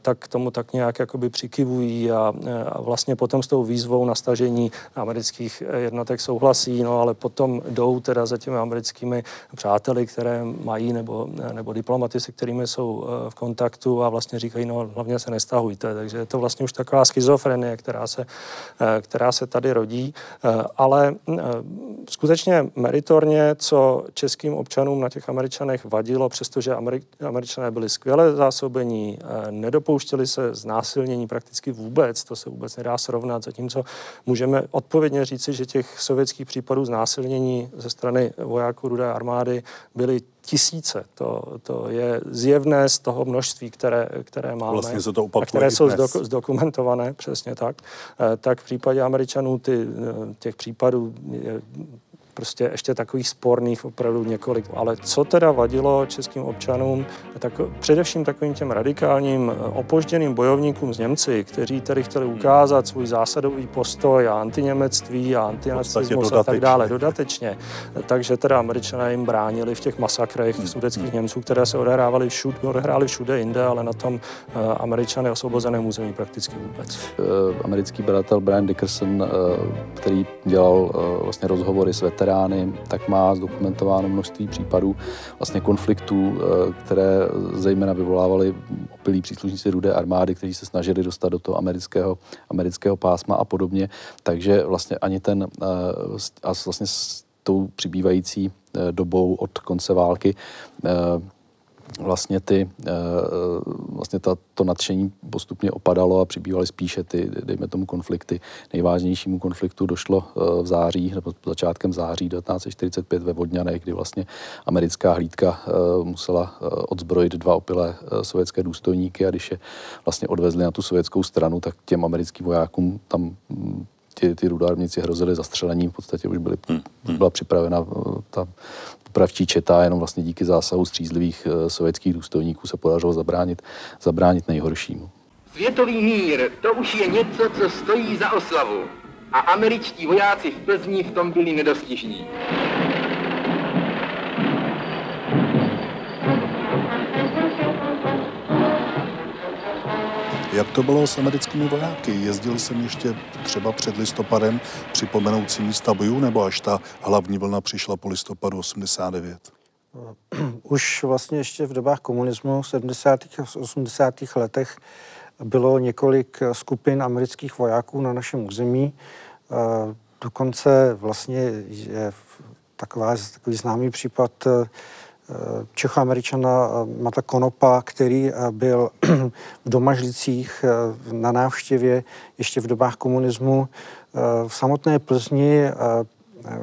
tak tomu tak nějak jakoby přikivují a, a vlastně potom s tou výzvou na stažení amerických jednotek souhlasí, no ale potom jdou teda za těmi americkými přáteli, které mají, nebo, nebo diplomaty, se kterými jsou e, v kontaktu a vlastně říkají, no hlavně se nestahujte. Takže je to vlastně už taková schizofrenie, která se, e, která se tady rodí. E, ale skutečně meritorně, co českým občanům na těch Američanech vadilo, přestože Američané byli skvěle zásobení, nedopouštěli se znásilnění prakticky vůbec, to se vůbec nedá srovnat, zatímco můžeme odpovědně říci, že těch sovětských případů znásilnění ze strany vojáků Rudé armády byly tisíce. To, to je zjevné z toho množství, které, které máme. Vlastně se to a které jsou zdok, zdokumentované, přesně tak. Eh, tak v případě Američanů ty, eh, těch případů je prostě ještě takových sporných opravdu několik. Ale co teda vadilo českým občanům, tak především takovým těm radikálním opožděným bojovníkům z Němci, kteří tady chtěli ukázat svůj zásadový postoj a antiněmectví a antinacismus a tak dále dodatečně. Takže teda američané jim bránili v těch masakrech hmm. sudeckých hmm. Němců, které se odehrávaly všude, odehrály všude jinde, ale na tom uh, američané osvobozeném území prakticky vůbec. Uh, americký badatel Brian Dickerson, který dělal vlastně rozhovory s veterány, veterány, tak má zdokumentováno množství případů vlastně konfliktů, eh, které zejména vyvolávaly opilí příslušníci rudé armády, kteří se snažili dostat do toho amerického, amerického pásma a podobně. Takže vlastně ani ten eh, a vlastně s tou přibývající eh, dobou od konce války vlastně ty, eh, vlastně ta, to nadšení postupně opadalo a přibývaly spíše ty, dejme tomu, konflikty. Nejvážnějšímu konfliktu došlo eh, v září, nebo začátkem září 1945 ve Vodňanech, kdy vlastně americká hlídka eh, musela odzbrojit dva opilé sovětské důstojníky a když je vlastně odvezli na tu sovětskou stranu, tak těm americkým vojákům tam hm, ti, ty rudárníci hrozili zastřelením, v podstatě už, byly, hmm. už byla připravena ta popravčí četa, jenom vlastně díky zásahu střízlivých eh, sovětských důstojníků se podařilo zabránit, zabránit nejhoršímu. Světový mír, to už je něco, co stojí za oslavu. A američtí vojáci v Plzni v tom byli nedostižní. Jak to bylo s americkými vojáky? Jezdil jsem ještě třeba před listopadem připomenout si místa bojů, nebo až ta hlavní vlna přišla po listopadu 89? Už vlastně ještě v dobách komunismu v 70. a 80. letech bylo několik skupin amerických vojáků na našem území. Dokonce vlastně je taková, takový známý případ Čechoameričana eh, Mata Konopa, který eh, byl v Domažlicích eh, na návštěvě ještě v dobách komunismu. V samotné Plzni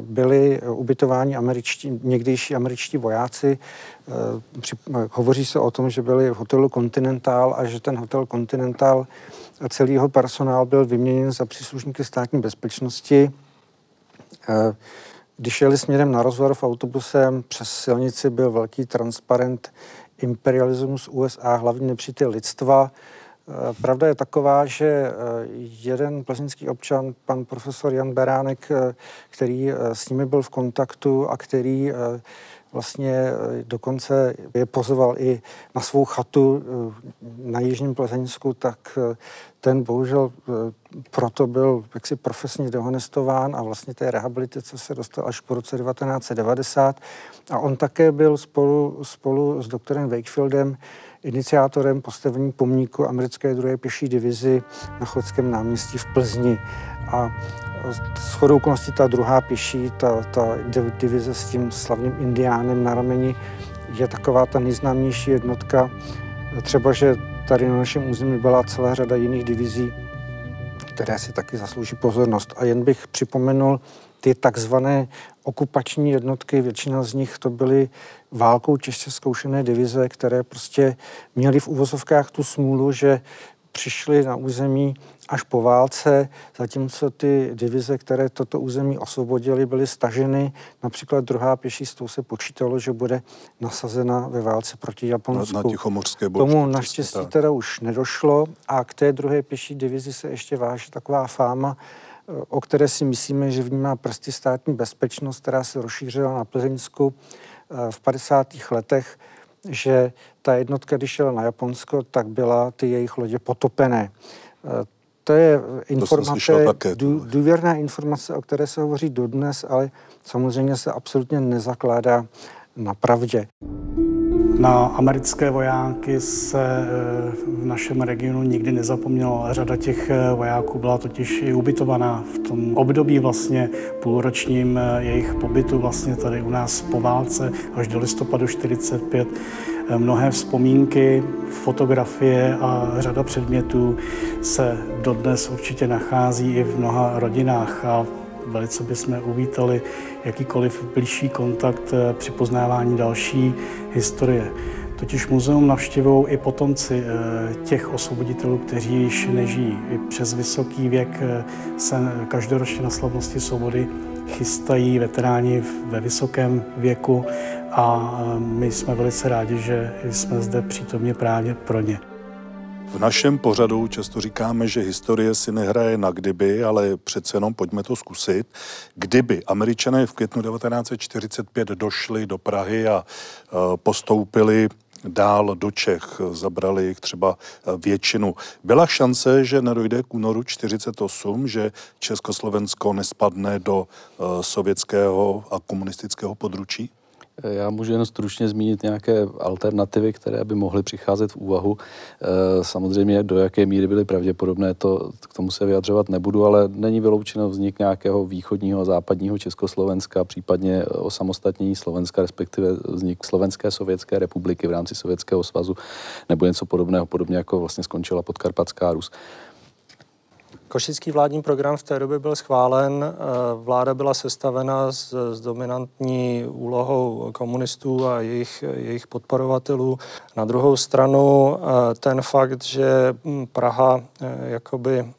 byli ubytováni američtí, někdejší američtí vojáci. Hovoří se o tom, že byli v hotelu Continental a že ten hotel Continental a celý jeho personál byl vyměněn za příslušníky státní bezpečnosti. Když jeli směrem na v autobusem, přes silnici byl velký transparent imperialismus USA, hlavní nepřítel lidstva. Eh, pravda je taková, že eh, jeden plzeňský občan, pan profesor Jan Beránek, eh, který s nimi byl v kontaktu a který vlastně eh, dokonce je pozval i na svou chatu eh, na Jižním Plzeňsku, tak eh, ten bohužel proto byl jaksi profesně dehonestován a vlastně té rehabilitace se dostal až po roce 1990. A on také byl spolu, spolu s doktorem Wakefieldem iniciátorem postavení pomníku americké druhé pěší divizi na Chodském náměstí v Plzni. A s chodou okolností ta druhá pěší, ta, ta divize s tím slavným indiánem na rameni, je taková ta nejznámější jednotka. Třeba, že tady na našem území byla celá řada jiných divizí, které si taky zaslouží pozornost. A jen bych připomenul ty takzvané okupační jednotky, většina z nich to byly válkou těžce zkoušené divize, které prostě měly v uvozovkách tu smůlu, že přišli na území až po válce, zatímco ty divize, které toto území osvobodily, byly staženy. Například druhá pěší s tou se počítalo, že bude nasazena ve válce proti Japonsku. Na, na Tichomorské Tomu naštěstí teda už nedošlo a k té druhé pěší divizi se ještě váží taková fáma, o které si myslíme, že v ní má prsty státní bezpečnost, která se rozšířila na Plzeňsku eh, v 50. letech, že ta jednotka, když šla na Japonsko, tak byla ty jejich lodě potopené. To je informace, také, důvěrná informace, o které se hovoří dodnes, ale samozřejmě se absolutně nezakládá na pravdě. Na americké vojáky se eh, v našem regionu nikdy nezapomnělo. Řada těch eh, vojáků byla totiž i ubytovaná v tom období vlastně půlročním eh, jejich pobytu vlastně tady u nás po válce až do listopadu 45. Mnohé vzpomínky, fotografie a řada předmětů se dodnes určitě nachází i v mnoha rodinách a velice bychom uvítali jakýkoliv blížší kontakt eh, při poznávání další historie. Totiž muzeum navštěvují i potomci eh, těch osvoboditelů, kteří již nežijí. I přes vysoký věk eh, se každoročně na slavnosti svobody chystají veteráni ve vysokém věku a my jsme velice rádi, že jsme zde přítomně právě pro ně. V našem pořadu často říkáme, že historie si nehraje na kdyby, ale přece jenom pojďme to zkusit. Kdyby američané v květnu 1945 došli do Prahy a e, postoupili dál do Čech, zabrali jich třeba e, většinu. Byla šance, že nedojde k únoru 48, že Československo nespadne do e, sovětského a komunistického područí? Já můžu jen stručně zmínit nějaké alternativy, které by mohly přicházet v úvahu. Eh, samozřejmě do jaké míry byly pravděpodobné, to k tomu se vyjadřovat nebudu, ale není vyloučeno vznik nějakého východního a západního Československa, případně osamostatnění Slovenska, respektive vznik Slovenské sovětské republiky v rámci Sovětského svazu, nebo něco podobného, podobně jako vlastně skončila podkarpatská Rus. Košický vládní program v té době byl schválen, eh, vláda byla sestavena s, s dominantní úlohou komunistů a jejich, jejich podporovatelů. Na druhou stranu eh, ten fakt, že hm, Praha eh, jakoby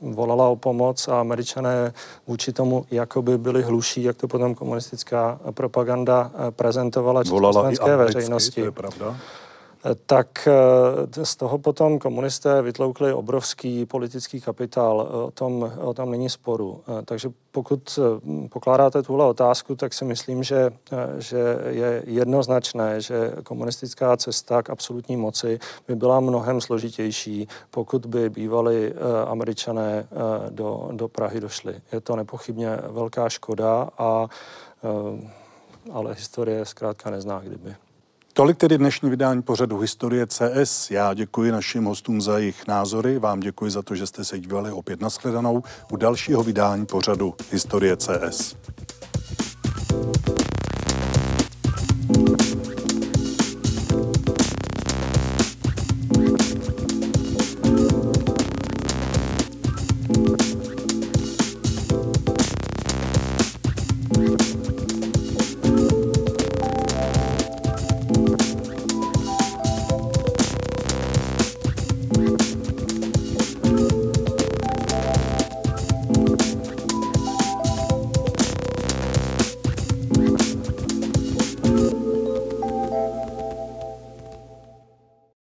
volala o pomoc a američané vůči tomu jakoby byli hluší, jak to potom komunistická propaganda prezentovala československé veřejnosti. To je pravda tak eh, z toho potom komunisté vytloukli obrovský politický kapitál. O tom, o tom není sporu. Eh, takže pokud eh, pokládáte tuhle otázku, tak si myslím, že, že je jednoznačné, že komunistická cesta k absolutní moci by byla mnohem složitější, pokud by bývali američané do, do Prahy došli. Je to nepochybně velká škoda, a, ale historie zkrátka nezná kdyby. Tolik tedy dnešní vydání pořadu Historie CS. Já děkuji našim hostům za jejich názory, vám děkuji za to, že jste se dívali opět nashledanou u dalšího vydání pořadu Historie CS. thank you